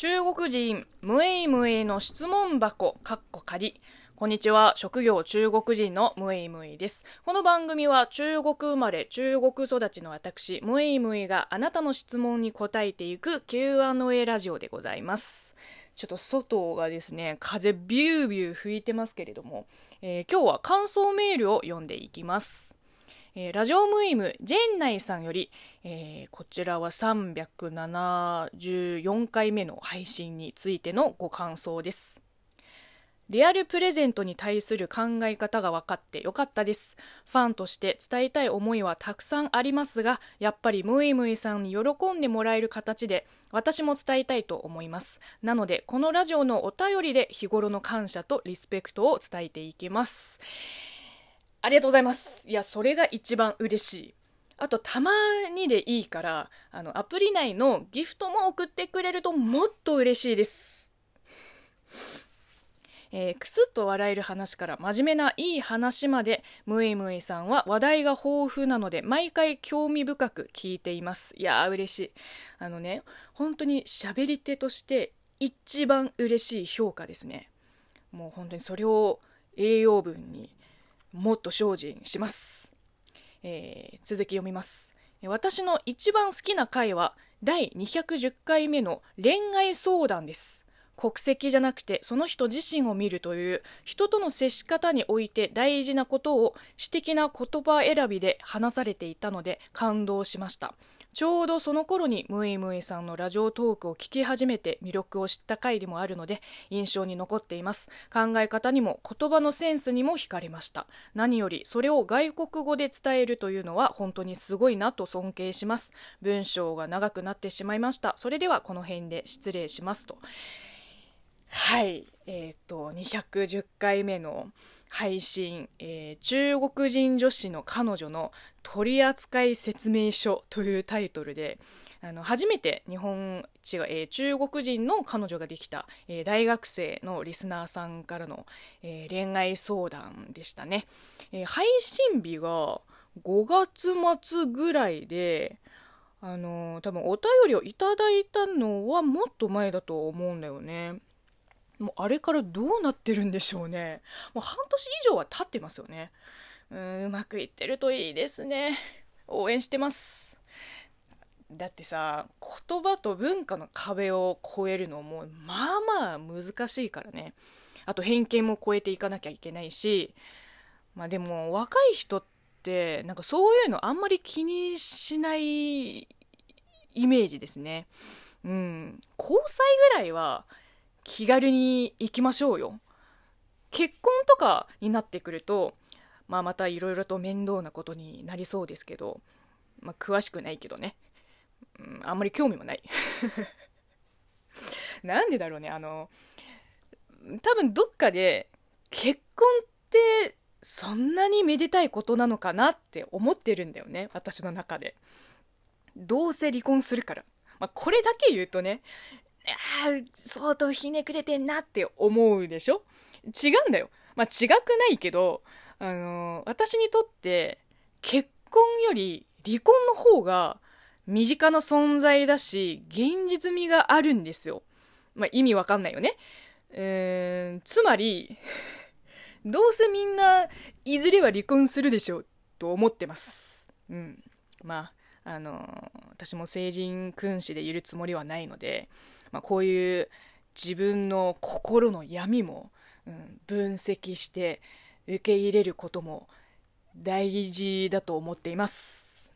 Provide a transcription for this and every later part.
中国人ムエイムエイの質問箱かっこ仮。こんにちは。職業中国人のムエイムエイです。この番組は中国生まれ中国育ちの私ムエイムエイがあなたの質問に答えていく Q&A ラジオでございます。ちょっと外がですね風ビュービュー吹いてますけれども、えー、今日は感想メールを読んでいきます。えー、ラジオムイムジェンナイさんより、えー、こちらは374回目の配信についてのご感想ですリアルプレゼントに対する考え方が分かってよかったです。ファンとして伝えたい思いはたくさんありますが、やっぱりムイムイさんに喜んでもらえる形で私も伝えたいと思います。なので、このラジオのお便りで日頃の感謝とリスペクトを伝えていきます。ありがとうございます。いや、それが一番嬉しい。あと、たまにでいいから、あの、アプリ内のギフトも送ってくれるともっと嬉しいです。えー、くすっと笑える話から真面目ないい話まで、ムイムイさんは話題が豊富なので、毎回興味深く聞いています。いやー嬉しい。あのね、本当に喋り手として一番嬉しい評価ですね。もう本当にそれを栄養分にもっと精進します、えー、続き読みます。私の一番好きな回は第210回目の恋愛相談です。国籍じゃなくてその人自身を見るという人との接し方において大事なことを私的な言葉選びで話されていたので感動しました。ちょうどその頃にムイムイさんのラジオトークを聞き始めて魅力を知った回でもあるので印象に残っています。考え方にも言葉のセンスにも惹かれました。何よりそれを外国語で伝えるというのは本当にすごいなと尊敬します。文章が長くなってしまいました。それではこの辺で失礼しますと。はいえっ、ー、と210回目の配信、えー、中国人女子の彼女の取扱説明書というタイトルで、あの、初めて日本、違う、えー、中国人の彼女ができた、え、大学生のリスナーさんからの、え恋愛相談でしたね。え配信日が5月末ぐらいで、あの多分お便りをいただいたのはもっと前だと思うんだよね。もうあれからどうなってるんでしょうね。もう半年以上は経ってますよね。うん、うまくいってるといいですね。応援してます。だってさ、言葉と文化の壁を越えるのも、まあまあ難しいからね。あと偏見も超えていかなきゃいけないし、まあでも若い人って、なんかそういうのあんまり気にしないイメージですね。うん。交際ぐらいは気軽に行きましょうよ。結婚とかになってくると、まあ、またいろいろと面倒なことになりそうですけど、まあ、詳しくないけどね、うん、あんまり興味もない。なんでだろうねあの多分どっかで結婚ってそんなにめでたいことなのかなって思ってるんだよね私の中で。どうせ離婚するから、まあ、これだけ言うとね相当ひねくれてんなって思うでしょ？違うんだよ。まあ、違くないけど、あのー、私にとって結婚より離婚の方が身近な存在だし、現実味があるんですよ。まあ、意味わかんないよね。えー、つまり、どうせみんないずれは離婚するでしょうと思ってます。うん。まあ、あのー、私も成人君子でいるつもりはないので、まあ、こういう自分の心の闇も、うん、分析して受け入れることも大事だと思っています。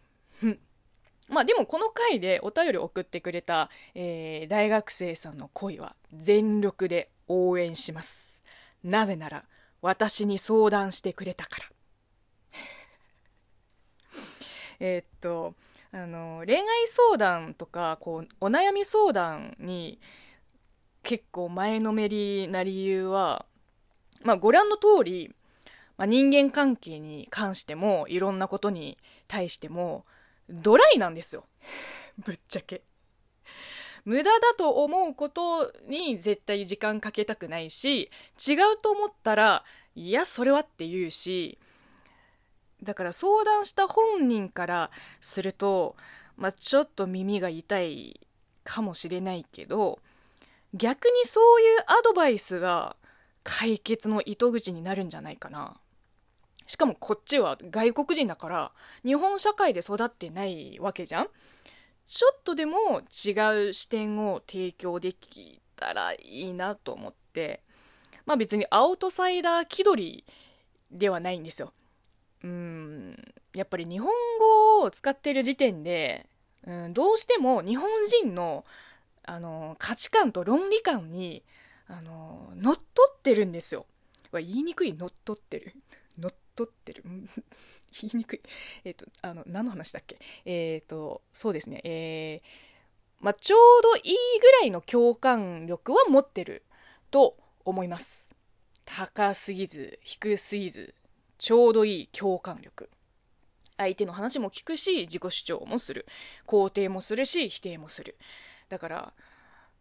まあでもこの回でお便り送ってくれた、えー、大学生さんの恋は全力で応援します。なぜなら私に相談してくれたから。えっと、あの恋愛相談とかこうお悩み相談に結構前のめりな理由は、まあ、ご覧の通り、まあ、人間関係に関してもいろんなことに対してもドライなんですよ。ぶっちゃけ。無駄だと思うことに絶対時間かけたくないし違うと思ったらいやそれはって言うしだから相談した本人からすると、まあ、ちょっと耳が痛いかもしれないけど逆にそういうアドバイスが解決の糸口になるんじゃないかな。しかもこっちは外国人だから日本社会で育ってないわけじゃん。ちょっとでも違う視点を提供できたらいいなと思って。まあ別にアウトサイダー気取りではないんですよ。うんやっぱり日本語を使ってる時点で、うん、どうしても日本人のあの価値観と論理観にあの乗っ取ってるんですよ。言いにくい乗っ取ってる。乗っ取ってる。言いにくい。えっ、ー、とあの何の話だっけ？えっ、ー、とそうですね。えー、まあ、ちょうどいいぐらいの共感力は持ってると思います。高すぎず低すぎず。ちょうどいい共感力。相手の話も聞くし自己主張もする。肯定もするし否定もする。だから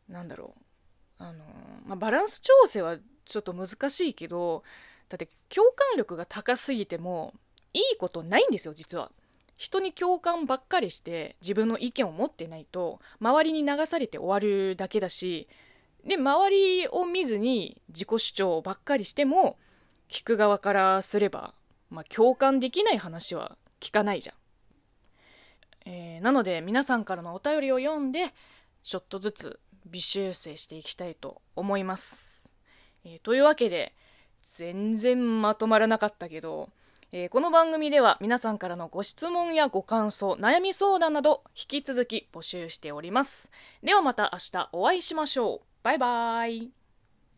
なんだろう。あの、まあ、バランス調整はちょっと難しいけどだって共感力が高すぎてもいいことないんですよ実は。人に共感ばっかりして自分の意見を持ってないと周りに流されて終わるだけだしで周りを見ずに自己主張ばっかりしても聞く側からすれば、まあ、共感できない話は聞かないじゃん。えー、なので皆さんからのお便りを読んでちょっとずつ微修正していきたいと思います。えー、というわけで全然まとまらなかったけど、えー、この番組では皆さんからのご質問やご感想、悩み相談など引き続き募集しております。ではまた明日お会いしましょう。バイバーイ。